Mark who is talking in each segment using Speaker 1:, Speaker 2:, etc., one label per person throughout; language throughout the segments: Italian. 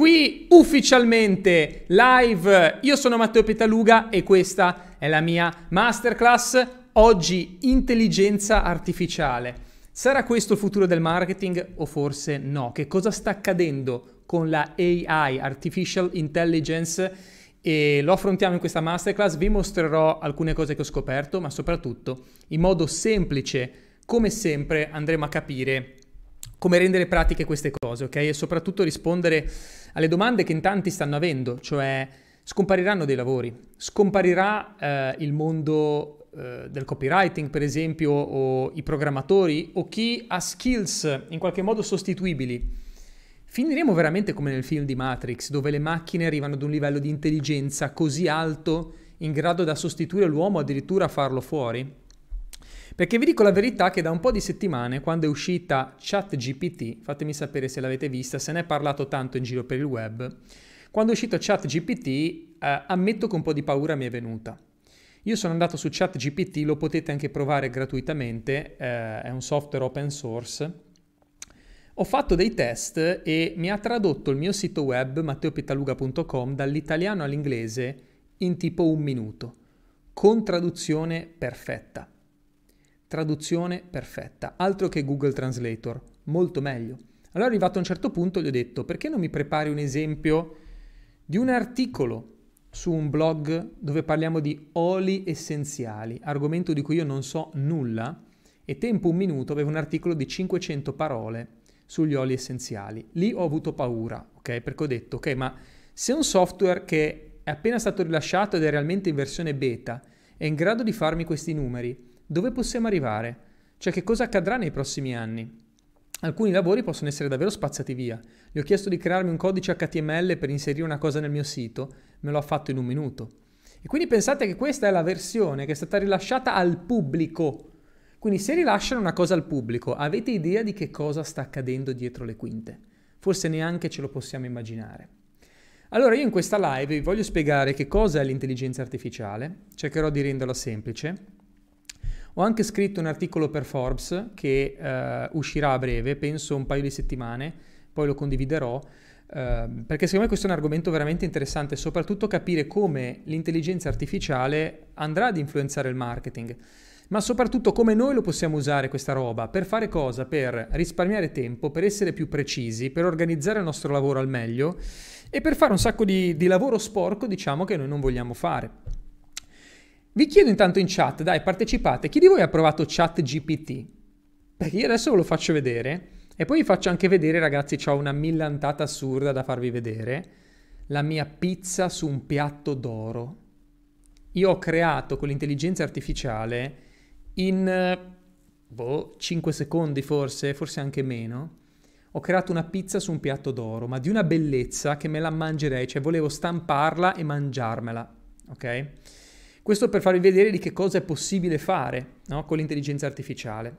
Speaker 1: Qui ufficialmente live, io sono Matteo Petaluga e questa è la mia masterclass. Oggi intelligenza artificiale. Sarà questo il futuro del marketing o forse no? Che cosa sta accadendo con la AI, Artificial Intelligence? E lo affrontiamo in questa masterclass, vi mostrerò alcune cose che ho scoperto, ma soprattutto in modo semplice, come sempre, andremo a capire come rendere pratiche queste cose, ok? E soprattutto rispondere alle domande che in tanti stanno avendo, cioè scompariranno dei lavori, scomparirà eh, il mondo eh, del copywriting, per esempio, o i programmatori, o chi ha skills in qualche modo sostituibili. Finiremo veramente come nel film di Matrix, dove le macchine arrivano ad un livello di intelligenza così alto in grado da sostituire l'uomo, addirittura farlo fuori? Perché vi dico la verità che da un po' di settimane, quando è uscita ChatGPT, fatemi sapere se l'avete vista, se ne è parlato tanto in giro per il web, quando è uscito ChatGPT, eh, ammetto che un po' di paura mi è venuta. Io sono andato su ChatGPT, lo potete anche provare gratuitamente, eh, è un software open source. Ho fatto dei test e mi ha tradotto il mio sito web matteopitaluga.com dall'italiano all'inglese in tipo un minuto, con traduzione perfetta. Traduzione perfetta, altro che Google Translator, molto meglio. Allora arrivato a un certo punto gli ho detto perché non mi prepari un esempio di un articolo su un blog dove parliamo di oli essenziali, argomento di cui io non so nulla, e tempo un minuto avevo un articolo di 500 parole sugli oli essenziali. Lì ho avuto paura, ok? Perché ho detto, ok, ma se un software che è appena stato rilasciato ed è realmente in versione beta è in grado di farmi questi numeri, dove possiamo arrivare? Cioè che cosa accadrà nei prossimi anni? Alcuni lavori possono essere davvero spazzati via. Gli ho chiesto di crearmi un codice HTML per inserire una cosa nel mio sito, me lo ha fatto in un minuto. E quindi pensate che questa è la versione che è stata rilasciata al pubblico. Quindi se rilasciano una cosa al pubblico, avete idea di che cosa sta accadendo dietro le quinte? Forse neanche ce lo possiamo immaginare. Allora io in questa live vi voglio spiegare che cosa è l'intelligenza artificiale, cercherò di renderla semplice ho anche scritto un articolo per Forbes che eh, uscirà a breve, penso un paio di settimane, poi lo condividerò, eh, perché secondo me questo è un argomento veramente interessante, soprattutto capire come l'intelligenza artificiale andrà ad influenzare il marketing, ma soprattutto come noi lo possiamo usare questa roba, per fare cosa? Per risparmiare tempo, per essere più precisi, per organizzare il nostro lavoro al meglio e per fare un sacco di, di lavoro sporco, diciamo, che noi non vogliamo fare. Vi chiedo intanto in chat, dai, partecipate, chi di voi ha provato chat GPT? Perché io adesso ve lo faccio vedere e poi vi faccio anche vedere, ragazzi, ho una millantata assurda da farvi vedere, la mia pizza su un piatto d'oro. Io ho creato con l'intelligenza artificiale in boh, 5 secondi forse, forse anche meno, ho creato una pizza su un piatto d'oro, ma di una bellezza che me la mangerei, cioè volevo stamparla e mangiarmela, ok? Questo per farvi vedere di che cosa è possibile fare no? con l'intelligenza artificiale.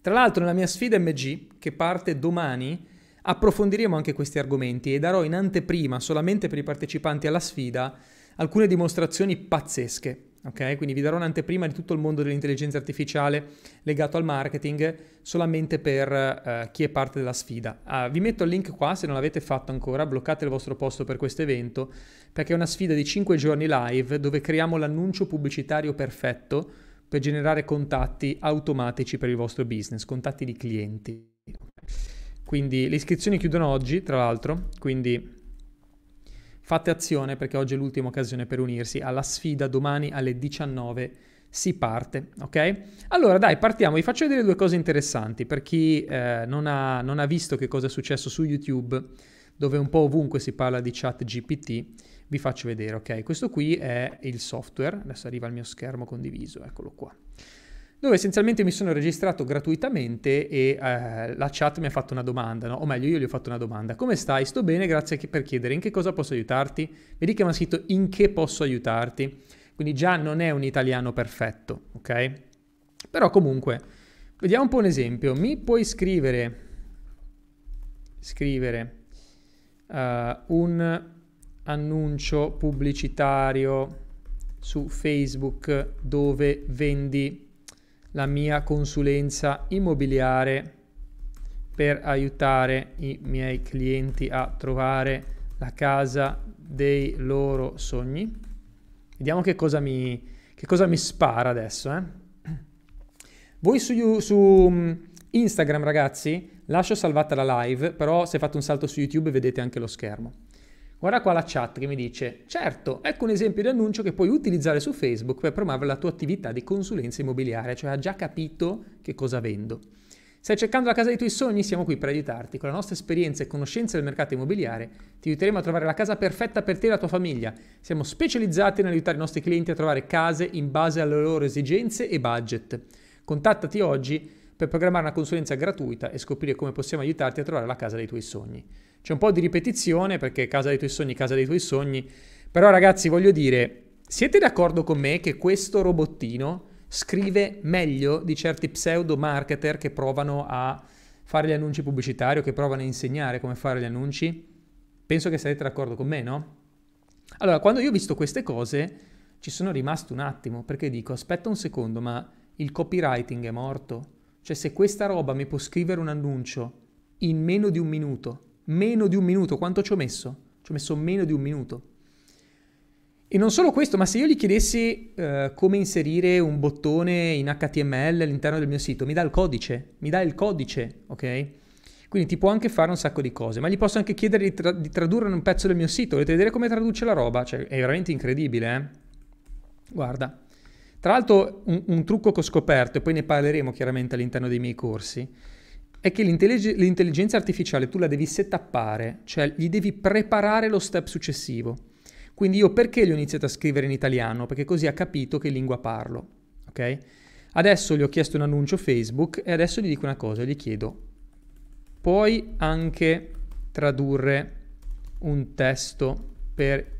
Speaker 1: Tra l'altro nella mia sfida MG, che parte domani, approfondiremo anche questi argomenti e darò in anteprima, solamente per i partecipanti alla sfida, alcune dimostrazioni pazzesche. Ok, quindi vi darò un'anteprima di tutto il mondo dell'intelligenza artificiale legato al marketing solamente per uh, chi è parte della sfida. Uh, vi metto il link qua se non l'avete fatto ancora, bloccate il vostro posto per questo evento perché è una sfida di 5 giorni live dove creiamo l'annuncio pubblicitario perfetto per generare contatti automatici per il vostro business, contatti di clienti. Quindi le iscrizioni chiudono oggi, tra l'altro, quindi Fate azione perché oggi è l'ultima occasione per unirsi alla sfida, domani alle 19 si parte, ok? Allora dai, partiamo, vi faccio vedere due cose interessanti. Per chi eh, non, ha, non ha visto che cosa è successo su YouTube, dove un po' ovunque si parla di chat GPT, vi faccio vedere, ok? Questo qui è il software, adesso arriva il mio schermo condiviso, eccolo qua dove essenzialmente mi sono registrato gratuitamente e eh, la chat mi ha fatto una domanda, no? o meglio io gli ho fatto una domanda. Come stai? Sto bene, grazie per chiedere in che cosa posso aiutarti. Vedi che mi ha scritto in che posso aiutarti, quindi già non è un italiano perfetto, ok? Però comunque, vediamo un po' un esempio. Mi puoi scrivere, scrivere uh, un annuncio pubblicitario su Facebook dove vendi la mia consulenza immobiliare per aiutare i miei clienti a trovare la casa dei loro sogni. Vediamo che cosa mi, che cosa mi spara adesso. Eh? Voi su, su mm, Instagram, ragazzi, lascio salvata la live, però se fate un salto su YouTube vedete anche lo schermo. Guarda qua la chat che mi dice, certo, ecco un esempio di annuncio che puoi utilizzare su Facebook per promuovere la tua attività di consulenza immobiliare, cioè ha già capito che cosa vendo. Stai cercando la casa dei tuoi sogni? Siamo qui per aiutarti. Con la nostra esperienza e conoscenza del mercato immobiliare ti aiuteremo a trovare la casa perfetta per te e la tua famiglia. Siamo specializzati nell'aiutare i nostri clienti a trovare case in base alle loro esigenze e budget. Contattati oggi per programmare una consulenza gratuita e scoprire come possiamo aiutarti a trovare la casa dei tuoi sogni. C'è un po' di ripetizione perché casa dei tuoi sogni, casa dei tuoi sogni, però ragazzi voglio dire, siete d'accordo con me che questo robottino scrive meglio di certi pseudo marketer che provano a fare gli annunci pubblicitari o che provano a insegnare come fare gli annunci? Penso che sarete d'accordo con me, no? Allora, quando io ho visto queste cose, ci sono rimasto un attimo perché dico, aspetta un secondo, ma il copywriting è morto? Cioè, se questa roba mi può scrivere un annuncio in meno di un minuto, meno di un minuto, quanto ci ho messo? Ci ho messo meno di un minuto. E non solo questo, ma se io gli chiedessi uh, come inserire un bottone in HTML all'interno del mio sito, mi dà il codice, mi dà il codice, ok? Quindi ti può anche fare un sacco di cose, ma gli posso anche chiedere di, tra- di tradurre un pezzo del mio sito. Volete vedere come traduce la roba? Cioè, è veramente incredibile, eh? Guarda. Tra l'altro, un, un trucco che ho scoperto, e poi ne parleremo chiaramente all'interno dei miei corsi, è che l'intellig- l'intelligenza artificiale tu la devi setappare, cioè gli devi preparare lo step successivo. Quindi io perché gli ho iniziato a scrivere in italiano? Perché così ha capito che lingua parlo. Ok? Adesso gli ho chiesto un annuncio Facebook e adesso gli dico una cosa, gli chiedo, puoi anche tradurre un testo per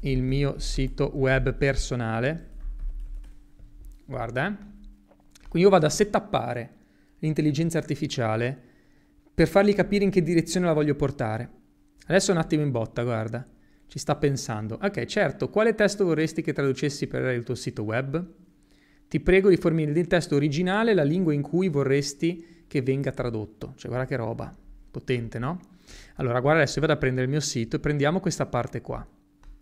Speaker 1: il mio sito web personale? Guarda, eh? Quindi io vado a settappare l'intelligenza artificiale per fargli capire in che direzione la voglio portare. Adesso un attimo in botta, guarda ci sta pensando. Ok, certo, quale testo vorresti che traducessi per il tuo sito web? Ti prego di fornire nel testo originale la lingua in cui vorresti che venga tradotto. Cioè, guarda che roba, potente, no? Allora, guarda, adesso vado a prendere il mio sito e prendiamo questa parte qua.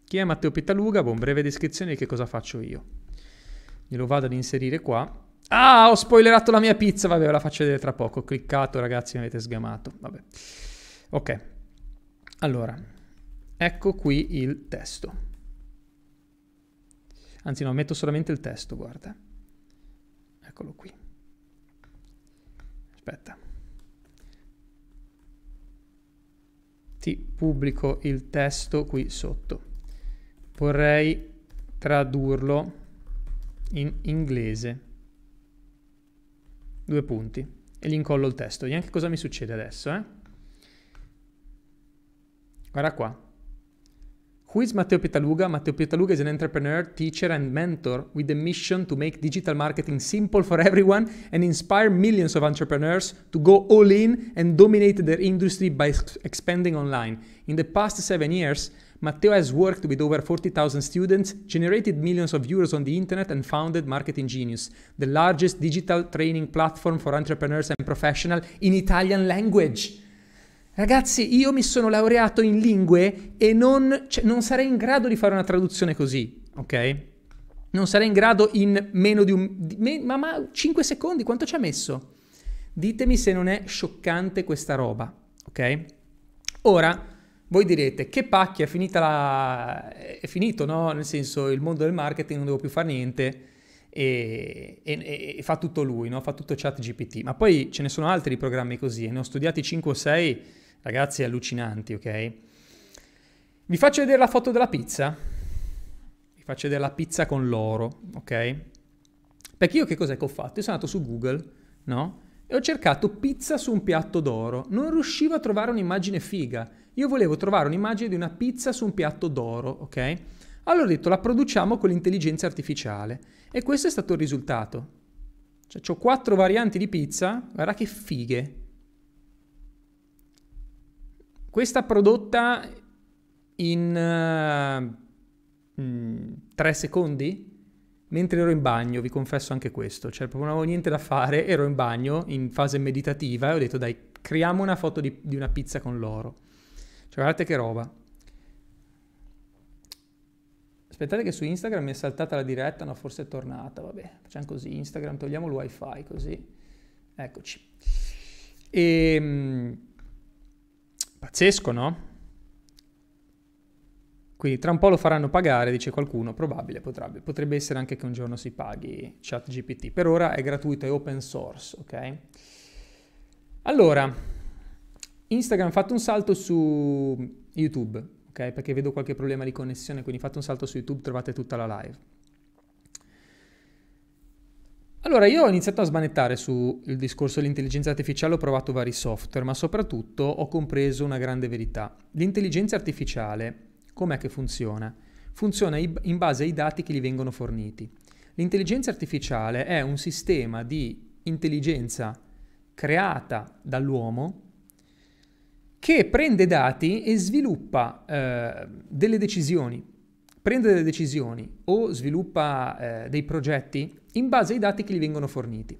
Speaker 1: Chi è Matteo Pitaluga? Boh, breve descrizione di che cosa faccio io. Glielo vado ad inserire qua. Ah, ho spoilerato la mia pizza, vabbè, ve la faccio vedere tra poco. Ho cliccato, ragazzi, mi avete sgamato. Vabbè. Ok. Allora, Ecco qui il testo. Anzi no, metto solamente il testo, guarda. Eccolo qui. Aspetta. Ti pubblico il testo qui sotto. Vorrei tradurlo in inglese. Due punti. E gli incollo il testo. Vediamo che cosa mi succede adesso, eh? Guarda qua. Who is Matteo Pitaluga? Matteo Pitaluga is an entrepreneur, teacher, and mentor with the mission to make digital marketing simple for everyone and inspire millions of entrepreneurs to go all in and dominate their industry by expanding online. In the past seven years, Matteo has worked with over 40,000 students, generated millions of euros on the internet, and founded Marketing Genius, the largest digital training platform for entrepreneurs and professionals in Italian language. Ragazzi, io mi sono laureato in lingue e non, cioè, non sarei in grado di fare una traduzione così, ok? Non sarei in grado in meno di un... Di, ma, ma 5 secondi, quanto ci ha messo? Ditemi se non è scioccante questa roba, ok? Ora, voi direte, che pacchia, è finita la... è finito, no? Nel senso, il mondo del marketing, non devo più fare niente e, e, e fa tutto lui, no? Fa tutto chat GPT. Ma poi ce ne sono altri programmi così, ne ho studiati 5 o 6 ragazzi allucinanti, ok? Vi faccio vedere la foto della pizza. Vi faccio vedere la pizza con l'oro, ok? Perché io che cos'è che ho fatto? Io sono andato su Google, no? E ho cercato pizza su un piatto d'oro. Non riuscivo a trovare un'immagine figa. Io volevo trovare un'immagine di una pizza su un piatto d'oro, ok? Allora ho detto la produciamo con l'intelligenza artificiale. E questo è stato il risultato. Cioè, ho quattro varianti di pizza, guarda che fighe. Questa prodotta in uh, 3 secondi? mentre ero in bagno, vi confesso anche questo, cioè proprio non avevo niente da fare, ero in bagno in fase meditativa e ho detto dai, creiamo una foto di, di una pizza con l'oro. Cioè guardate che roba. Aspettate che su Instagram mi è saltata la diretta, no forse è tornata, vabbè, facciamo così, Instagram togliamo il wifi così, eccoci. E, ehm, pazzesco, no? Quindi tra un po' lo faranno pagare, dice qualcuno, probabile, potrebbe, potrebbe essere anche che un giorno si paghi ChatGPT. Per ora è gratuito, è open source, ok? Allora, Instagram fatto un salto su YouTube, ok? Perché vedo qualche problema di connessione, quindi fate un salto su YouTube, trovate tutta la live. Allora, io ho iniziato a smanettare sul discorso dell'intelligenza artificiale, ho provato vari software, ma soprattutto ho compreso una grande verità. L'intelligenza artificiale Com'è che funziona? Funziona in base ai dati che gli vengono forniti. L'intelligenza artificiale è un sistema di intelligenza creata dall'uomo che prende dati e sviluppa eh, delle decisioni, prende delle decisioni o sviluppa eh, dei progetti in base ai dati che gli vengono forniti.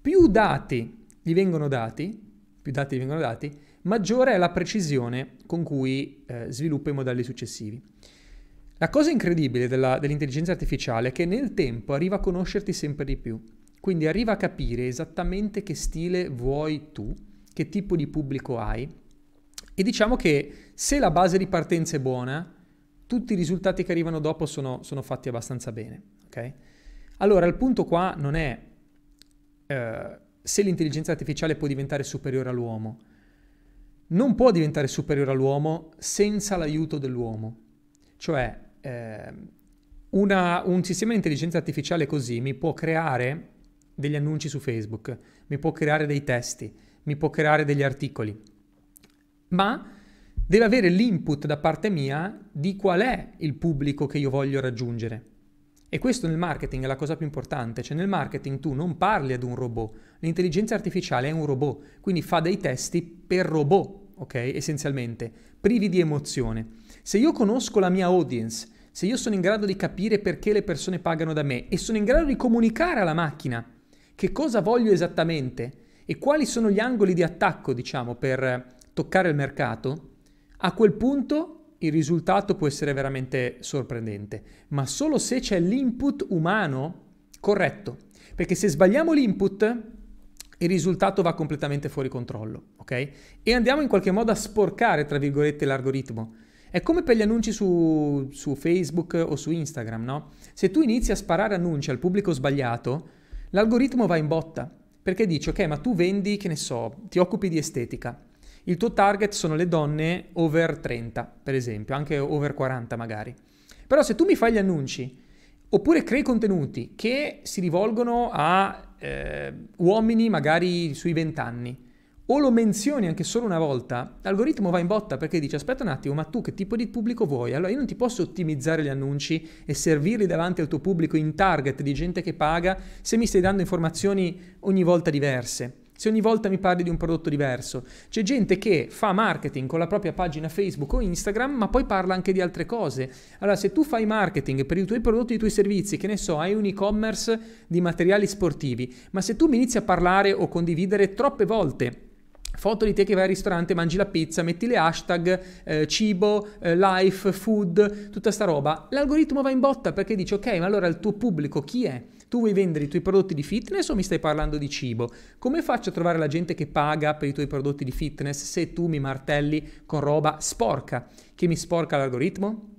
Speaker 1: Più dati gli vengono dati, più dati gli vengono dati, maggiore è la precisione con cui eh, sviluppa i modelli successivi. La cosa incredibile della, dell'intelligenza artificiale è che nel tempo arriva a conoscerti sempre di più, quindi arriva a capire esattamente che stile vuoi tu, che tipo di pubblico hai e diciamo che se la base di partenza è buona, tutti i risultati che arrivano dopo sono, sono fatti abbastanza bene. Okay? Allora il punto qua non è eh, se l'intelligenza artificiale può diventare superiore all'uomo, non può diventare superiore all'uomo senza l'aiuto dell'uomo. Cioè, eh, una, un sistema di intelligenza artificiale così mi può creare degli annunci su Facebook, mi può creare dei testi, mi può creare degli articoli, ma deve avere l'input da parte mia di qual è il pubblico che io voglio raggiungere. E questo nel marketing è la cosa più importante, cioè nel marketing tu non parli ad un robot, l'intelligenza artificiale è un robot, quindi fa dei testi per robot, ok? Essenzialmente, privi di emozione. Se io conosco la mia audience, se io sono in grado di capire perché le persone pagano da me e sono in grado di comunicare alla macchina che cosa voglio esattamente e quali sono gli angoli di attacco, diciamo, per toccare il mercato, a quel punto il risultato può essere veramente sorprendente, ma solo se c'è l'input umano corretto. Perché se sbagliamo l'input, il risultato va completamente fuori controllo, ok? E andiamo in qualche modo a sporcare, tra virgolette, l'algoritmo. È come per gli annunci su, su, Facebook o su Instagram, no? Se tu inizi a sparare annunci al pubblico sbagliato, l'algoritmo va in botta, perché dice, ok, ma tu vendi, che ne so, ti occupi di estetica. Il tuo target sono le donne over 30, per esempio, anche over 40 magari. Però se tu mi fai gli annunci, oppure crei contenuti che si rivolgono a eh, uomini magari sui 20 anni, o lo menzioni anche solo una volta, l'algoritmo va in botta perché dice aspetta un attimo, ma tu che tipo di pubblico vuoi? Allora io non ti posso ottimizzare gli annunci e servirli davanti al tuo pubblico in target di gente che paga se mi stai dando informazioni ogni volta diverse. Se ogni volta mi parli di un prodotto diverso, c'è gente che fa marketing con la propria pagina Facebook o Instagram, ma poi parla anche di altre cose. Allora, se tu fai marketing per i tuoi prodotti e i tuoi servizi, che ne so, hai un e-commerce di materiali sportivi, ma se tu mi inizi a parlare o condividere troppe volte foto di te che vai al ristorante, mangi la pizza, metti le hashtag eh, cibo, eh, life, food, tutta sta roba, l'algoritmo va in botta perché dice ok, ma allora il tuo pubblico chi è? Tu vuoi vendere i tuoi prodotti di fitness o mi stai parlando di cibo? Come faccio a trovare la gente che paga per i tuoi prodotti di fitness se tu mi martelli con roba sporca che mi sporca l'algoritmo?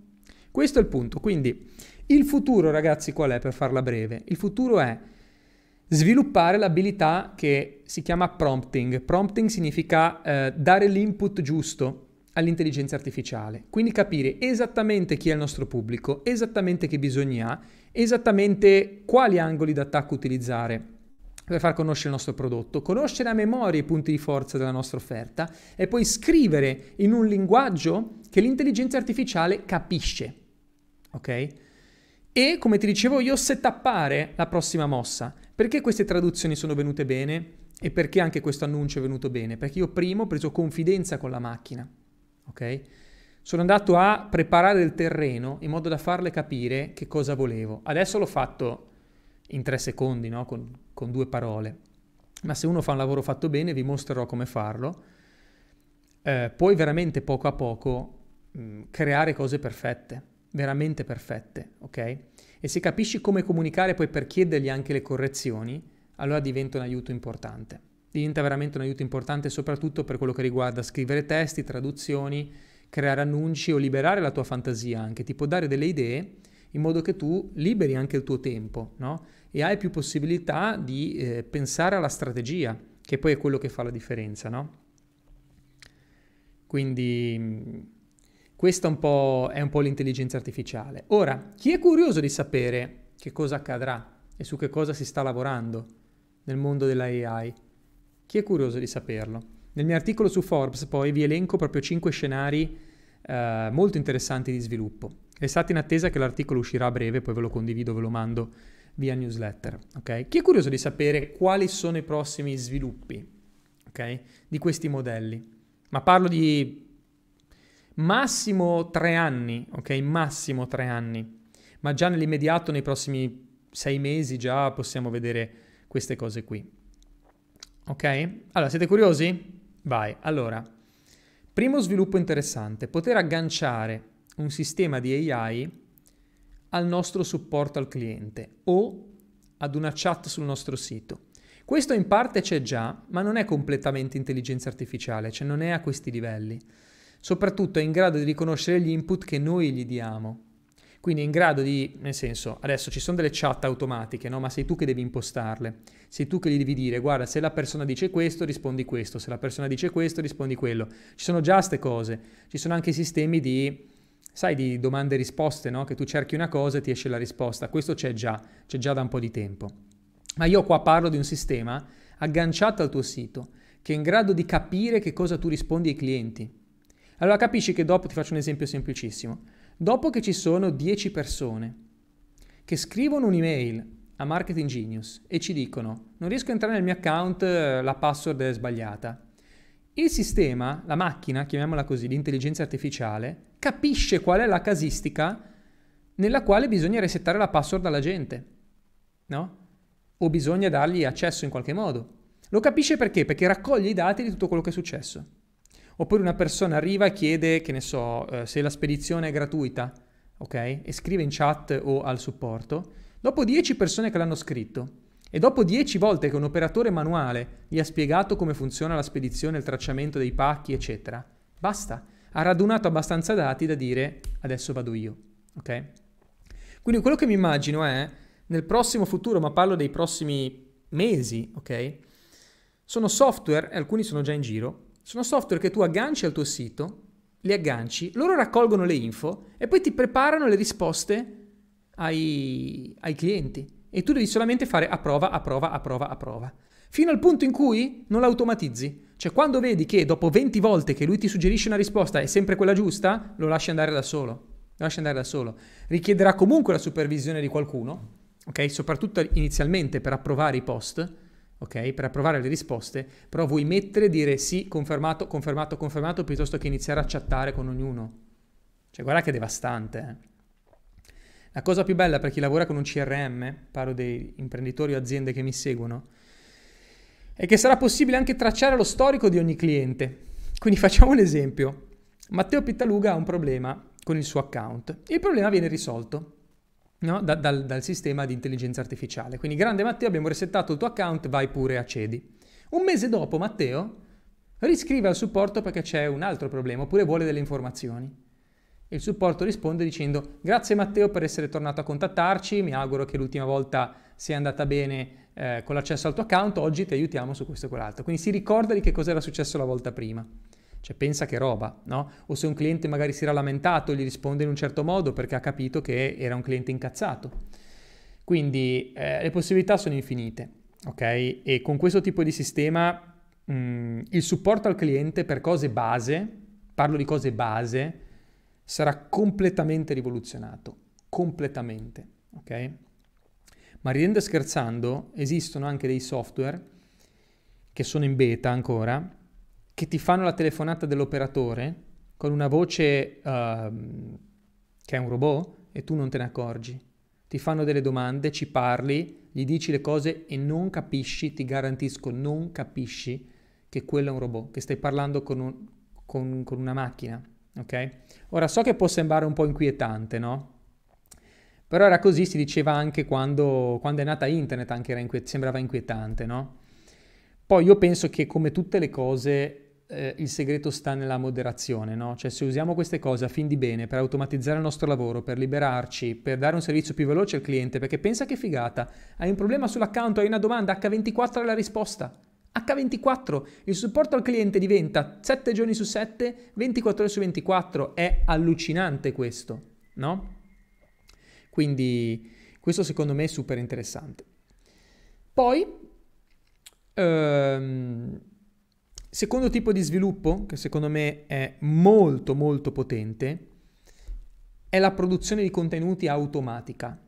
Speaker 1: Questo è il punto. Quindi il futuro, ragazzi, qual è per farla breve? Il futuro è sviluppare l'abilità che si chiama prompting. Prompting significa eh, dare l'input giusto all'intelligenza artificiale, quindi capire esattamente chi è il nostro pubblico, esattamente che bisogni ha, esattamente quali angoli d'attacco utilizzare per far conoscere il nostro prodotto, conoscere a memoria i punti di forza della nostra offerta e poi scrivere in un linguaggio che l'intelligenza artificiale capisce. Ok? E come ti dicevo io, setappare la prossima mossa. Perché queste traduzioni sono venute bene e perché anche questo annuncio è venuto bene? Perché io prima ho preso confidenza con la macchina, ok? Sono andato a preparare il terreno in modo da farle capire che cosa volevo. Adesso l'ho fatto in tre secondi, no? con, con due parole. Ma se uno fa un lavoro fatto bene, vi mostrerò come farlo. Eh, puoi veramente poco a poco mh, mm, creare cose perfette, veramente perfette, ok? E se capisci come comunicare poi per chiedergli anche le correzioni, allora diventa un aiuto importante. Diventa veramente un aiuto importante soprattutto per quello che riguarda scrivere testi, traduzioni, creare annunci o liberare la tua fantasia anche, ti può dare delle idee in modo che tu liberi anche il tuo tempo, no? E hai più possibilità di eh, pensare alla strategia, che poi è quello che fa la differenza, no? Quindi questa un è un po' l'intelligenza artificiale. Ora, chi è curioso di sapere che cosa accadrà e su che cosa si sta lavorando nel mondo della AI? Chi è curioso di saperlo? Nel mio articolo su Forbes poi vi elenco proprio 5 scenari eh, molto interessanti di sviluppo. Restate in attesa che l'articolo uscirà a breve, poi ve lo condivido, ve lo mando via newsletter. Okay? Chi è curioso di sapere quali sono i prossimi sviluppi okay, di questi modelli? Ma parlo di massimo tre anni, ok? Massimo tre anni. Ma già nell'immediato, nei prossimi sei mesi, già possiamo vedere queste cose qui. Ok? Allora, siete curiosi? Vai, allora, primo sviluppo interessante, poter agganciare un sistema di AI al nostro supporto al cliente o ad una chat sul nostro sito. Questo in parte c'è già, ma non è completamente intelligenza artificiale, cioè non è a questi livelli. Soprattutto è in grado di riconoscere gli input che noi gli diamo. Quindi in grado di, nel senso, adesso ci sono delle chat automatiche, no? ma sei tu che devi impostarle. Sei tu che gli devi dire, guarda, se la persona dice questo, rispondi questo, se la persona dice questo, rispondi quello. Ci sono già queste cose. Ci sono anche sistemi di, sai, di domande e risposte, no? Che tu cerchi una cosa e ti esce la risposta. Questo c'è già, c'è già da un po' di tempo. Ma io qua parlo di un sistema agganciato al tuo sito, che è in grado di capire che cosa tu rispondi ai clienti. Allora capisci che dopo, ti faccio un esempio semplicissimo, Dopo che ci sono 10 persone che scrivono un'email a Marketing Genius e ci dicono non riesco a entrare nel mio account, la password è sbagliata, il sistema, la macchina, chiamiamola così, l'intelligenza artificiale, capisce qual è la casistica nella quale bisogna resettare la password alla gente, no? O bisogna dargli accesso in qualche modo. Lo capisce perché? Perché raccoglie i dati di tutto quello che è successo. Oppure una persona arriva e chiede, che ne so, eh, se la spedizione è gratuita, ok? E scrive in chat o al supporto. Dopo 10 persone che l'hanno scritto e dopo 10 volte che un operatore manuale gli ha spiegato come funziona la spedizione, il tracciamento dei pacchi, eccetera, basta. Ha radunato abbastanza dati da dire adesso vado io, ok? Quindi quello che mi immagino è nel prossimo futuro, ma parlo dei prossimi mesi, ok? Sono software, e alcuni sono già in giro, sono software che tu agganci al tuo sito, li agganci, loro raccolgono le info e poi ti preparano le risposte ai, ai clienti. E tu devi solamente fare a prova, a prova, a prova, a prova. Fino al punto in cui non l'automatizzi. Cioè quando vedi che dopo 20 volte che lui ti suggerisce una risposta è sempre quella giusta, lo lasci andare da solo. Lo lasci andare da solo. Richiederà comunque la supervisione di qualcuno, ok? Soprattutto inizialmente per approvare i post, ok? Per approvare le risposte, però vuoi mettere dire sì, confermato, confermato, confermato, piuttosto che iniziare a chattare con ognuno. Cioè, guarda che devastante. Eh? La cosa più bella per chi lavora con un CRM, parlo dei imprenditori o aziende che mi seguono, è che sarà possibile anche tracciare lo storico di ogni cliente. Quindi facciamo un esempio. Matteo Pittaluga ha un problema con il suo account. Il problema viene risolto no? da, dal, dal, sistema di intelligenza artificiale. Quindi, grande Matteo, abbiamo resettato il tuo account, vai pure accedi. Un mese dopo, Matteo riscrive al supporto perché c'è un altro problema, oppure vuole delle informazioni. Il supporto risponde dicendo grazie Matteo per essere tornato a contattarci, mi auguro che l'ultima volta sia andata bene eh, con l'accesso al tuo account, oggi ti aiutiamo su questo e quell'altro. Quindi si ricorda di che cosa era successo la volta prima. Cioè pensa che roba, no? O se un cliente magari si era lamentato, gli risponde in un certo modo perché ha capito che era un cliente incazzato. Quindi eh, le possibilità sono infinite, ok? E con questo tipo di sistema mh, mm, il supporto al cliente per cose base, parlo di cose base, sarà completamente rivoluzionato, completamente, ok? Ma ridendo e scherzando, esistono anche dei software che sono in beta ancora, che ti fanno la telefonata dell'operatore con una voce uh, che è un robot e tu non te ne accorgi. Ti fanno delle domande, ci parli, gli dici le cose e non capisci, ti garantisco, non capisci che quello è un robot, che stai parlando con, un, con, con una macchina. Ok? Ora so che può sembrare un po' inquietante, no? Però era così, si diceva anche quando, quando è nata internet, inquiet- sembrava inquietante, no? Poi io penso che come tutte le cose eh, il segreto sta nella moderazione, no? Cioè se usiamo queste cose a fin di bene per automatizzare il nostro lavoro, per liberarci, per dare un servizio più veloce al cliente, perché pensa che figata, hai un problema sull'account, hai una domanda, H24 è la risposta. H24, il supporto al cliente diventa 7 giorni su 7, 24 ore su 24, è allucinante questo, no? Quindi questo secondo me è super interessante. Poi, ehm, secondo tipo di sviluppo, che secondo me è molto molto potente, è la produzione di contenuti automatica.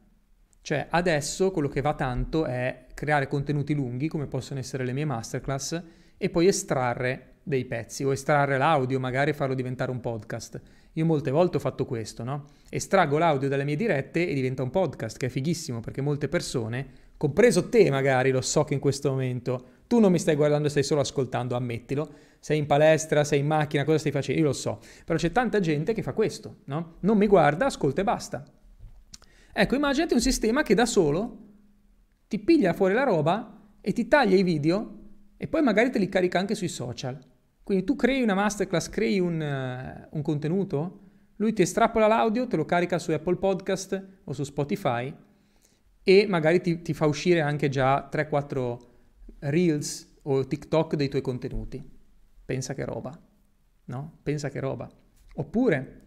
Speaker 1: Cioè adesso quello che va tanto è creare contenuti lunghi, come possono essere le mie masterclass, e poi estrarre dei pezzi o estrarre l'audio, magari farlo diventare un podcast. Io molte volte ho fatto questo, no? Estraggo l'audio dalle mie dirette e diventa un podcast, che è fighissimo perché molte persone, compreso te magari, lo so che in questo momento tu non mi stai guardando, stai solo ascoltando, ammettilo. Sei in palestra, sei in macchina, cosa stai facendo? Io lo so. Però c'è tanta gente che fa questo, no? Non mi guarda, ascolta e basta. Ecco, immaginati un sistema che da solo ti piglia fuori la roba e ti taglia i video e poi magari te li carica anche sui social. Quindi tu crei una masterclass, crei un, uh, un contenuto, lui ti estrapola l'audio, te lo carica su Apple Podcast o su Spotify e magari ti, ti fa uscire anche già 3-4 reels o TikTok dei tuoi contenuti. Pensa che roba, no? Pensa che roba. Oppure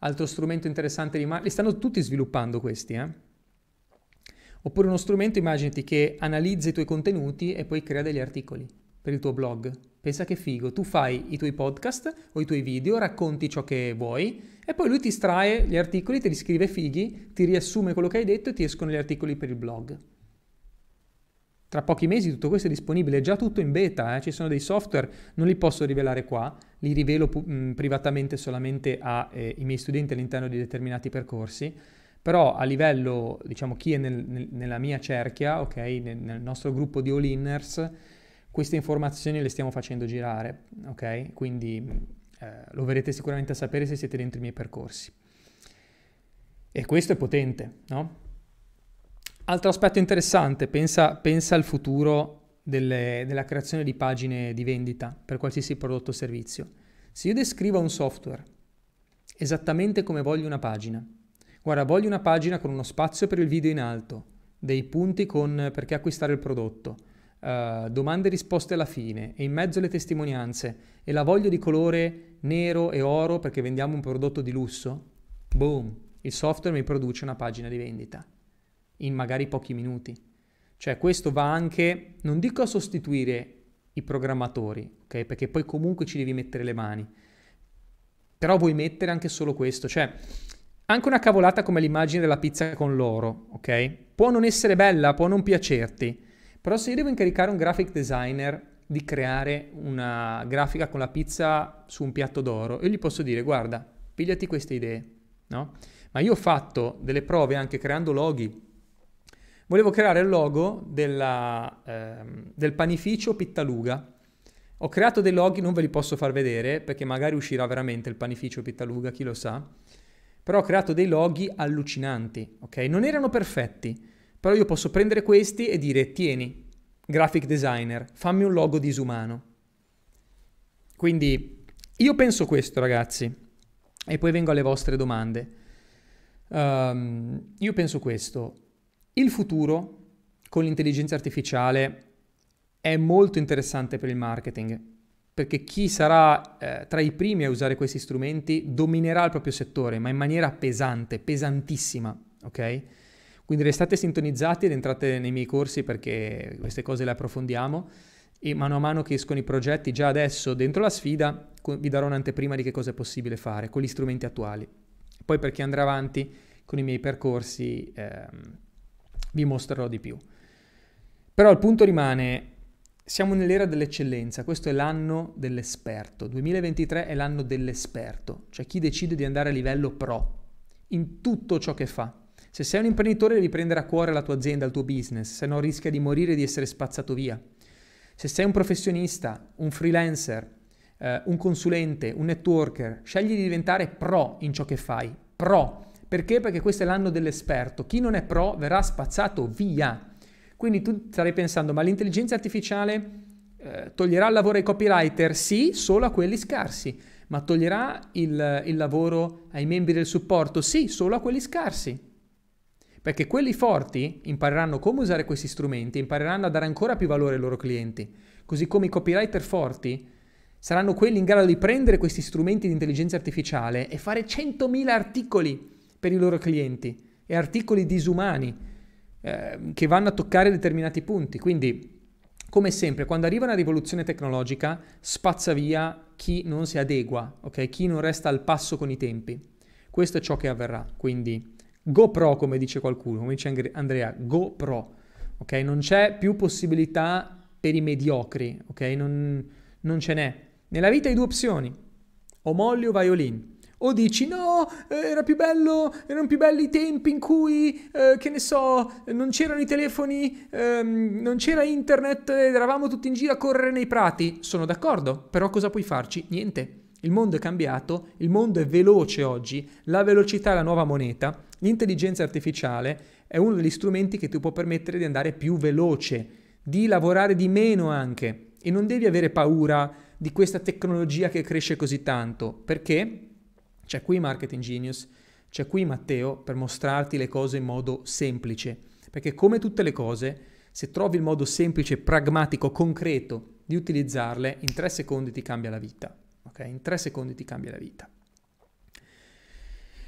Speaker 1: Altro strumento interessante di marketing, li stanno tutti sviluppando questi, eh? Oppure uno strumento, immaginati, che analizza i tuoi contenuti e poi crea degli articoli per il tuo blog. Pensa che figo, tu fai i tuoi podcast o i tuoi video, racconti ciò che vuoi e poi lui ti estrae gli articoli, te li scrive fighi, ti riassume quello che hai detto e ti escono gli articoli per il blog. Tra pochi mesi tutto questo è disponibile, è già tutto in beta, eh? ci sono dei software, non li posso rivelare qua, li rivelo mh, privatamente solamente ai eh, miei studenti all'interno di determinati percorsi, però a livello, diciamo, chi è nel, nel, nella mia cerchia, ok, nel, nel, nostro gruppo di all-inners, queste informazioni le stiamo facendo girare, ok? Quindi eh, lo verrete sicuramente a sapere se siete dentro i miei percorsi. E questo è potente, no? Altro aspetto interessante, pensa, pensa al futuro delle, della creazione di pagine di vendita per qualsiasi prodotto o servizio. Se io descrivo un software esattamente come voglio una pagina, guarda, voglio una pagina con uno spazio per il video in alto, dei punti con perché acquistare il prodotto, uh, domande e risposte alla fine e in mezzo le testimonianze e la voglio di colore nero e oro perché vendiamo un prodotto di lusso, boom, il software mi produce una pagina di vendita in magari pochi minuti. Cioè questo va anche, non dico a sostituire i programmatori, ok? Perché poi comunque ci devi mettere le mani. Però vuoi mettere anche solo questo, cioè anche una cavolata come l'immagine della pizza con l'oro, ok? Può non essere bella, può non piacerti, però se io devo incaricare un graphic designer di creare una grafica con la pizza su un piatto d'oro, io gli posso dire guarda, pigliati queste idee, no? Ma io ho fatto delle prove anche creando loghi Volevo creare il logo della, ehm, del panificio Pittaluga. Ho creato dei loghi, non ve li posso far vedere perché magari uscirà veramente il panificio Pittaluga, chi lo sa. Però ho creato dei loghi allucinanti, ok? Non erano perfetti, però io posso prendere questi e dire tieni, graphic designer, fammi un logo disumano. Quindi io penso questo ragazzi e poi vengo alle vostre domande. Um, io penso questo, il futuro con l'intelligenza artificiale è molto interessante per il marketing, perché chi sarà eh, tra i primi a usare questi strumenti dominerà il proprio settore, ma in maniera pesante, pesantissima, ok? Quindi restate sintonizzati ed entrate nei miei corsi perché queste cose le approfondiamo e mano a mano che escono i progetti, già adesso dentro la sfida, vi darò un'anteprima di che cosa è possibile fare con gli strumenti attuali. Poi per chi andrà avanti con i miei percorsi, ehm, vi mostrerò di più. Però il punto rimane, siamo nell'era dell'eccellenza, questo è l'anno dell'esperto, 2023 è l'anno dell'esperto, cioè chi decide di andare a livello pro in tutto ciò che fa. Se sei un imprenditore devi prendere a cuore la tua azienda, il tuo business, se no rischia di morire e di essere spazzato via. Se sei un professionista, un freelancer, eh, un consulente, un networker, scegli di diventare pro in ciò che fai. Pro. Perché? Perché questo è l'anno dell'esperto. Chi non è pro verrà spazzato via. Quindi tu starai pensando, ma l'intelligenza artificiale eh, toglierà il lavoro ai copywriter? Sì, solo a quelli scarsi. Ma toglierà il, il lavoro ai membri del supporto? Sì, solo a quelli scarsi. Perché quelli forti impareranno come usare questi strumenti, impareranno a dare ancora più valore ai loro clienti. Così come i copywriter forti saranno quelli in grado di prendere questi strumenti di intelligenza artificiale e fare 100.000 articoli per i loro clienti e articoli disumani eh, che vanno a toccare determinati punti. Quindi, come sempre, quando arriva una rivoluzione tecnologica, spazza via chi non si adegua, okay? chi non resta al passo con i tempi. Questo è ciò che avverrà. Quindi, GoPro, come dice qualcuno, come dice Andrea, GoPro. Ok? Non c'è più possibilità per i mediocri, ok? Non, non ce n'è. Nella vita hai due opzioni, o molli o violin. O dici no, era più bello, erano più belli i tempi in cui, eh, che ne so, non c'erano i telefoni, ehm, non c'era internet, eravamo tutti in giro a correre nei prati. Sono d'accordo, però cosa puoi farci? Niente. Il mondo è cambiato, il mondo è veloce oggi, la velocità è la nuova moneta, l'intelligenza artificiale è uno degli strumenti che ti può permettere di andare più veloce, di lavorare di meno anche e non devi avere paura di questa tecnologia che cresce così tanto, perché c'è qui Marketing Genius, c'è qui Matteo per mostrarti le cose in modo semplice, perché come tutte le cose, se trovi il modo semplice, pragmatico, concreto di utilizzarle, in tre secondi ti cambia la vita. Ok? In tre secondi ti cambia la vita.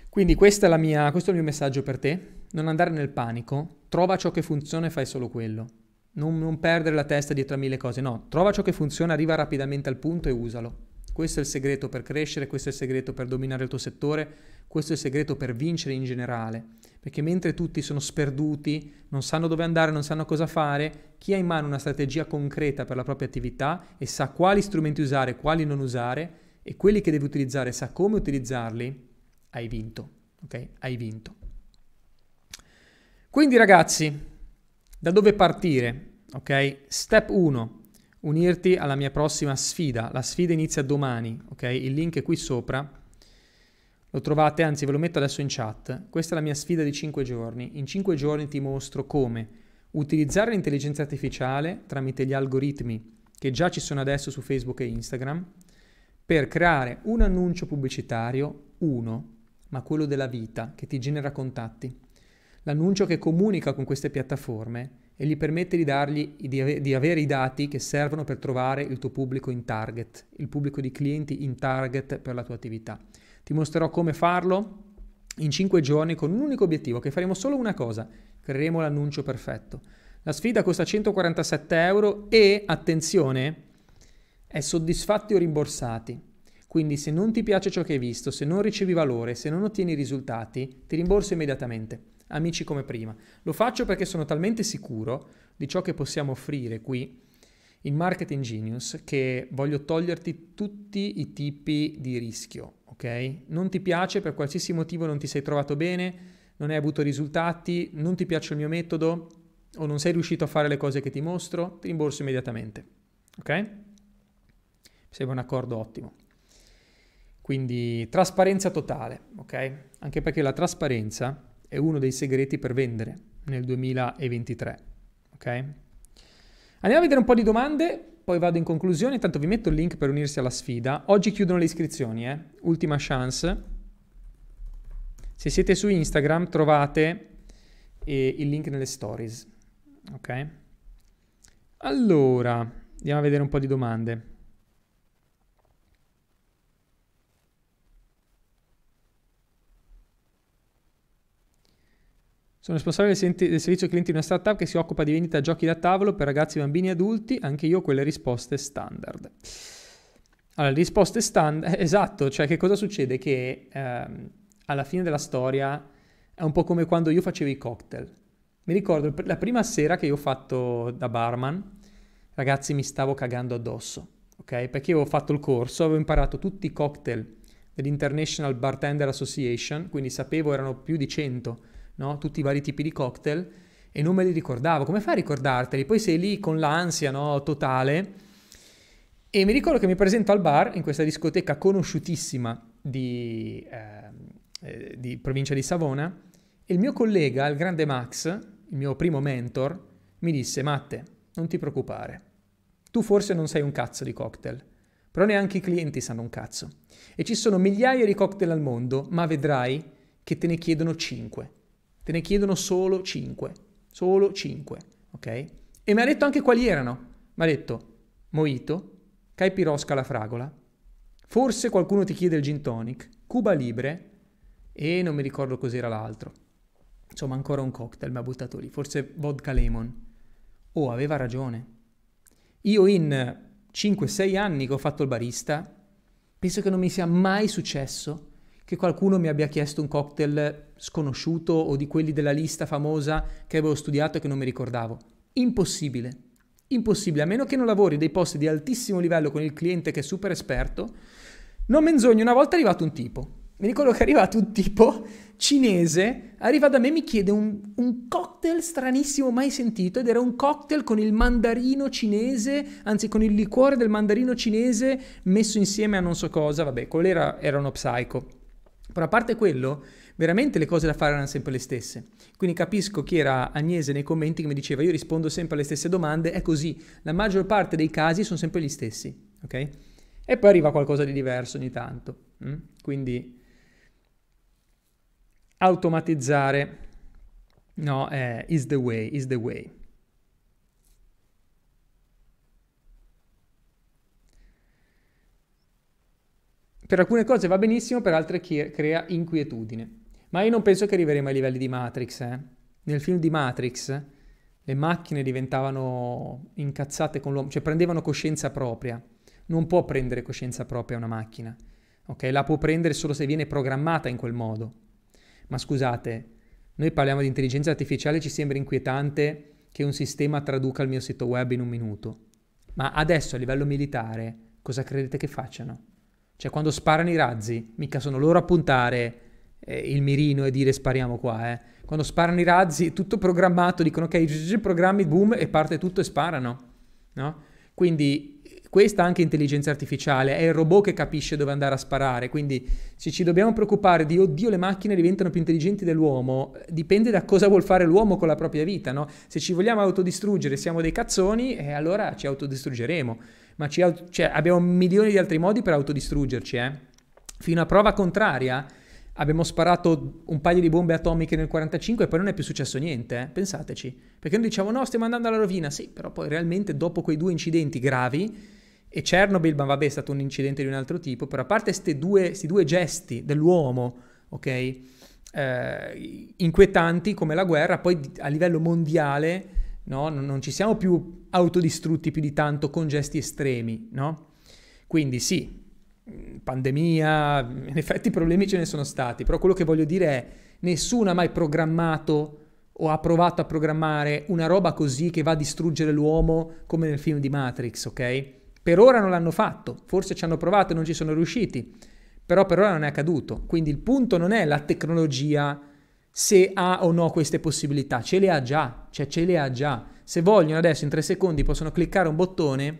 Speaker 1: Quindi è mia, questo è il mio messaggio per te. Non andare nel panico, trova ciò che funziona e fai solo quello. Non, non perdere la testa dietro a mille cose, no, trova ciò che funziona, arriva rapidamente al punto e usalo. Questo è il segreto per crescere, questo è il segreto per dominare il tuo settore, questo è il segreto per vincere in generale. Perché mentre tutti sono sperduti, non sanno dove andare, non sanno cosa fare, chi ha in mano una strategia concreta per la propria attività e sa quali strumenti usare, quali non usare, e quelli che deve utilizzare sa come utilizzarli, hai vinto, ok? Hai vinto. Quindi ragazzi, da dove partire? Ok? Step 1, unirti alla mia prossima sfida. La sfida inizia domani, ok? Il link è qui sopra. Lo trovate, anzi ve lo metto adesso in chat. Questa è la mia sfida di 5 giorni. In 5 giorni ti mostro come utilizzare l'intelligenza artificiale tramite gli algoritmi che già ci sono adesso su Facebook e Instagram per creare un annuncio pubblicitario, uno, ma quello della vita, che ti genera contatti. L'annuncio che comunica con queste piattaforme e gli permette di, dargli, di, ave, di avere i dati che servono per trovare il tuo pubblico in target, il pubblico di clienti in target per la tua attività. Ti mostrerò come farlo in 5 giorni con un unico obiettivo, che faremo solo una cosa, creeremo l'annuncio perfetto. La sfida costa 147 euro e, attenzione, è soddisfatti o rimborsati. Quindi se non ti piace ciò che hai visto, se non ricevi valore, se non ottieni risultati, ti rimborso immediatamente. Amici come prima. Lo faccio perché sono talmente sicuro di ciò che possiamo offrire qui in Marketing Genius che voglio toglierti tutti i tipi di rischio, ok? Non ti piace per qualsiasi motivo, non ti sei trovato bene, non hai avuto risultati, non ti piace il mio metodo o non sei riuscito a fare le cose che ti mostro, ti rimborso immediatamente. Ok? Mi sembra un accordo ottimo. Quindi trasparenza totale, ok? Anche perché la trasparenza è uno dei segreti per vendere nel 2023, ok? Andiamo a vedere un po' di domande, poi vado in conclusione. Intanto vi metto il link per unirsi alla sfida. Oggi chiudono le iscrizioni, eh? Ultima chance. Se siete su Instagram trovate eh, il link nelle stories, ok? Allora, andiamo a vedere un po' di domande. Sono responsabile del servizio clienti di una startup che si occupa di vendita giochi da tavolo per ragazzi, bambini e adulti, anche io ho quelle risposte standard. Allora, risposte standard, esatto, cioè che cosa succede? Che ehm, alla fine della storia è un po' come quando io facevo i cocktail. Mi ricordo la prima sera che io ho fatto da barman, ragazzi mi stavo cagando addosso, ok? Perché io avevo fatto il corso, avevo imparato tutti i cocktail dell'International Bartender Association, quindi sapevo erano più di 100, no? Tutti i vari tipi di cocktail e non me li ricordavo. Come fai a ricordarteli? Poi sei lì con l'ansia, no? Totale. E mi ricordo che mi presento al bar in questa discoteca conosciutissima di, eh, di provincia di Savona e il mio collega, il grande Max, il mio primo mentor, mi disse Matte, non ti preoccupare, tu forse non sai un cazzo di cocktail, però neanche i clienti sanno un cazzo. E ci sono migliaia di cocktail al mondo, ma vedrai che te ne chiedono 5. Te ne chiedono solo 5. Solo 5, ok? E mi ha detto anche quali erano. Mi ha detto Mojito, Caipirosca alla fragola, forse qualcuno ti chiede il gin tonic, Cuba Libre e non mi ricordo cos'era l'altro. Insomma, ancora un cocktail mi ha buttato lì, forse vodka lemon. Oh, aveva ragione. Io in 5-6 anni che ho fatto il barista, penso che non mi sia mai successo che qualcuno mi abbia chiesto un cocktail sconosciuto o di quelli della lista famosa che avevo studiato e che non mi ricordavo. Impossibile. Impossibile, a meno che non lavori dei posti di altissimo livello con il cliente che è super esperto. Non menzogno, una volta è arrivato un tipo. Mi ricordo che è arrivato un tipo cinese, arriva da me e mi chiede un, un, cocktail stranissimo mai sentito ed era un cocktail con il mandarino cinese, anzi con il liquore del mandarino cinese messo insieme a non so cosa, vabbè, quello era, era uno psycho. Però a parte quello, veramente le cose da fare erano sempre le stesse. Quindi capisco chi era Agnese nei commenti che mi diceva io rispondo sempre alle stesse domande, è così, la maggior parte dei casi sono sempre gli stessi, ok? E poi arriva qualcosa di diverso ogni tanto. Mm? Quindi automatizzare, no, eh, is the way, is the way. Per alcune cose va benissimo, per altre crea inquietudine. Ma io non penso che arriveremo ai livelli di Matrix. Eh. Nel film di Matrix le macchine diventavano incazzate con l'uomo, cioè prendevano coscienza propria. Non può prendere coscienza propria una macchina. Ok, la può prendere solo se viene programmata in quel modo. Ma scusate, noi parliamo di intelligenza artificiale ci sembra inquietante che un sistema traduca il mio sito web in un minuto. Ma adesso a livello militare cosa credete che facciano? Cioè, quando sparano i razzi, mica sono loro a puntare eh, il mirino e dire spariamo qua, eh. Quando sparano i razzi, tutto programmato, dicono ok, programmi, boom, e parte tutto e sparano, no? Quindi questa anche intelligenza artificiale, è il robot che capisce dove andare a sparare, quindi se ci dobbiamo preoccupare di oddio le macchine diventano più intelligenti dell'uomo, dipende da cosa vuol fare l'uomo con la propria vita, no? Se ci vogliamo autodistruggere, siamo dei cazzoni, eh, allora ci autodistruggeremo ma ci, cioè, abbiamo milioni di altri modi per autodistruggerci. Eh? Fino a prova contraria abbiamo sparato un paio di bombe atomiche nel 1945 e poi non è più successo niente, eh? pensateci. Perché noi diciamo no, stiamo andando alla rovina, sì, però poi realmente dopo quei due incidenti gravi, e Chernobyl, ma vabbè, è stato un incidente di un altro tipo, però a parte questi due, due, gesti dell'uomo, ok, eh, inquietanti come la guerra, poi a livello mondiale no? non, ci siamo più autodistrutti più di tanto con gesti estremi, no? Quindi sì, pandemia, in effetti problemi ce ne sono stati, però quello che voglio dire è nessuno ha mai programmato o ha provato a programmare una roba così che va a distruggere l'uomo come nel film di Matrix, ok? Per ora non l'hanno fatto, forse ci hanno provato e non ci sono riusciti, però per ora non è accaduto. Quindi il punto non è la tecnologia se ha o no queste possibilità, ce le ha già, cioè ce le ha già. Se vogliono adesso in tre secondi possono cliccare un bottone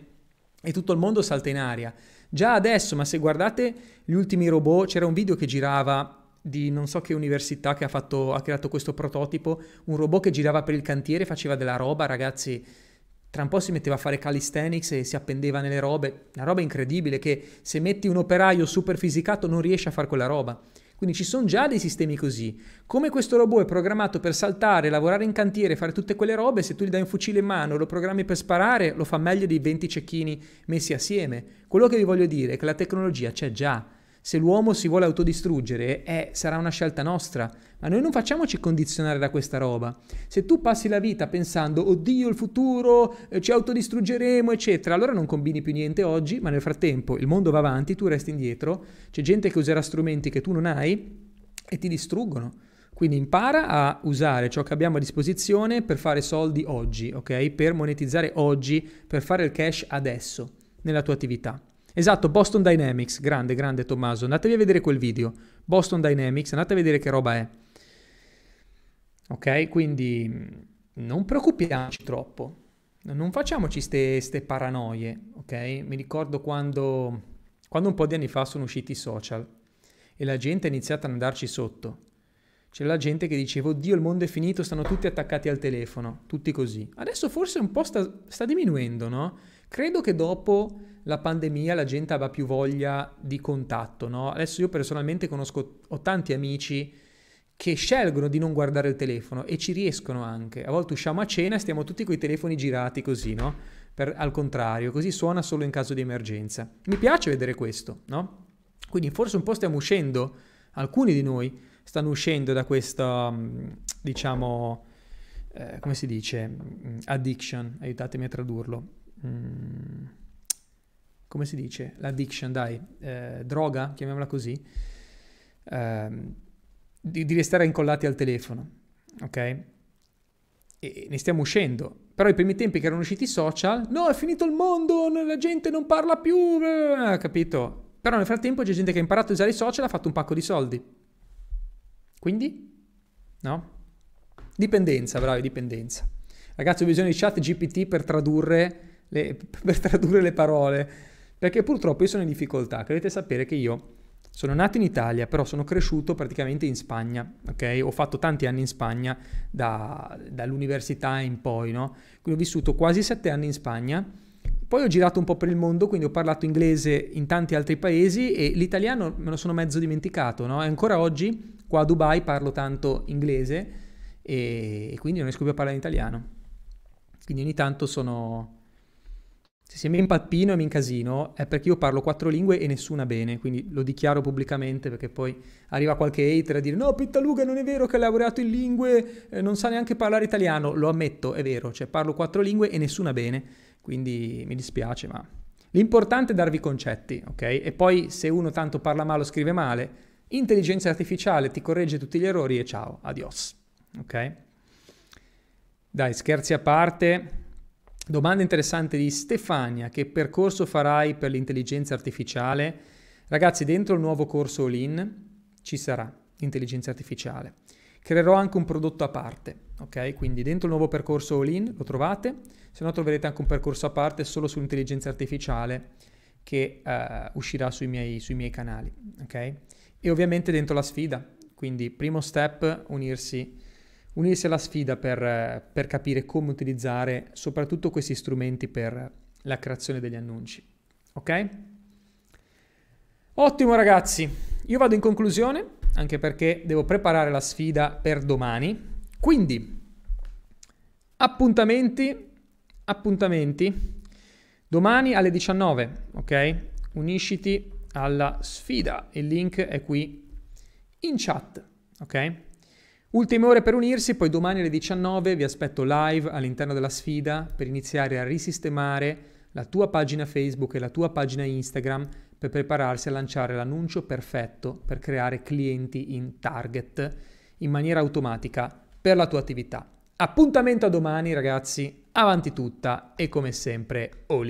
Speaker 1: e tutto il mondo salta in aria. Già adesso, ma se guardate gli ultimi robot, c'era un video che girava di non so che università che ha, fatto, ha creato questo prototipo, un robot che girava per il cantiere, faceva della roba, ragazzi, tra un po' si metteva a fare calisthenics e si appendeva nelle robe, una roba incredibile che se metti un operaio super fisicato non riesce a fare quella roba. Quindi ci sono già dei sistemi così. Come questo robot è programmato per saltare, lavorare in cantiere, fare tutte quelle robe, se tu gli dai un fucile in mano, lo programmi per sparare, lo fa meglio di 20 cecchini messi assieme. Quello che vi voglio dire è che la tecnologia c'è già se l'uomo si vuole autodistruggere, eh, sarà una scelta nostra, ma noi non facciamoci condizionare da questa roba. Se tu passi la vita pensando, oddio il futuro, eh, ci autodistruggeremo, eccetera, allora non combini più niente oggi, ma nel frattempo il mondo va avanti, tu resti indietro, c'è gente che userà strumenti che tu non hai e ti distruggono. Quindi impara a usare ciò che abbiamo a disposizione per fare soldi oggi, ok? Per monetizzare oggi, per fare il cash adesso nella tua attività. Esatto, Boston Dynamics, grande, grande Tommaso. Andatevi a vedere quel video. Boston Dynamics, andate a vedere che roba è. Ok? Quindi non preoccupiamoci troppo. Non facciamoci queste paranoie, ok? Mi ricordo quando, quando un po' di anni fa sono usciti i social e la gente ha iniziato ad andarci sotto. C'era la gente che diceva, oddio il mondo è finito, stanno tutti attaccati al telefono, tutti così. Adesso forse un po' sta, sta diminuendo, no? Credo che dopo la pandemia la gente abbia più voglia di contatto, no? Adesso io personalmente conosco, ho tanti amici che scelgono di non guardare il telefono e ci riescono anche. A volte usciamo a cena e stiamo tutti con i telefoni girati così, no? Per, al contrario, così suona solo in caso di emergenza. Mi piace vedere questo, no? Quindi forse un po' stiamo uscendo, alcuni di noi stanno uscendo da questa, mm, diciamo, eh, come si dice, mm, addiction, aiutatemi a tradurlo. Mm, come si dice? L'addiction, dai, eh, droga, chiamiamola così, eh, di, di, restare incollati al telefono, ok? E ne stiamo uscendo. Però i primi tempi che erano usciti i social, no, è finito il mondo, la gente non parla più, eh, capito? Però nel frattempo c'è gente che ha imparato a usare i social e ha fatto un pacco di soldi. Quindi? No? Dipendenza, bravi, dipendenza. Ragazzi, ho bisogno di chat GPT per tradurre le, per tradurre le parole, perché purtroppo io sono in difficoltà. Dovete sapere che io sono nato in Italia, però sono cresciuto praticamente in Spagna, ok? Ho fatto tanti anni in Spagna, da, dall'università in poi, no? Quindi ho vissuto quasi sette anni in Spagna poi ho girato un po' per il mondo, quindi ho parlato inglese in tanti altri paesi e l'italiano me lo sono mezzo dimenticato, no? E ancora oggi qua a Dubai parlo tanto inglese e, quindi non riesco più a parlare in italiano. Quindi ogni tanto sono... Se mi impappino e mi incasino è perché io parlo quattro lingue e nessuna bene, quindi lo dichiaro pubblicamente perché poi arriva qualche hater a dire no Pittaluga non è vero che ha lavorato in lingue, eh, non sa neanche parlare italiano, lo ammetto, è vero, cioè parlo quattro lingue e nessuna bene quindi mi dispiace, ma l'importante è darvi concetti, ok? E poi se uno tanto parla male o scrive male, intelligenza artificiale ti corregge tutti gli errori e ciao, adios, ok? Dai, scherzi a parte. Domanda interessante di Stefania, che percorso farai per l'intelligenza artificiale? Ragazzi, dentro il nuovo corso All-in ci sarà intelligenza artificiale. Creerò anche un prodotto a parte, ok? Quindi dentro il nuovo percorso all-in lo trovate, se no troverete anche un percorso a parte solo sull'intelligenza artificiale che uh, uscirà sui miei, sui miei canali, ok? E ovviamente dentro la sfida, quindi primo step unirsi, unirsi alla sfida per, per capire come utilizzare soprattutto questi strumenti per la creazione degli annunci, ok? Ottimo ragazzi, io vado in conclusione anche perché devo preparare la sfida per domani. Quindi, appuntamenti, appuntamenti, domani alle 19, ok? Unisciti alla sfida, il link è qui in chat, ok? Ultime ore per unirsi, poi domani alle 19 vi aspetto live all'interno della sfida per iniziare a risistemare la tua pagina Facebook e la tua pagina Instagram per prepararsi a lanciare l'annuncio perfetto per creare clienti in target in maniera automatica per la tua attività. Appuntamento a domani ragazzi, avanti tutta e come sempre, Oli.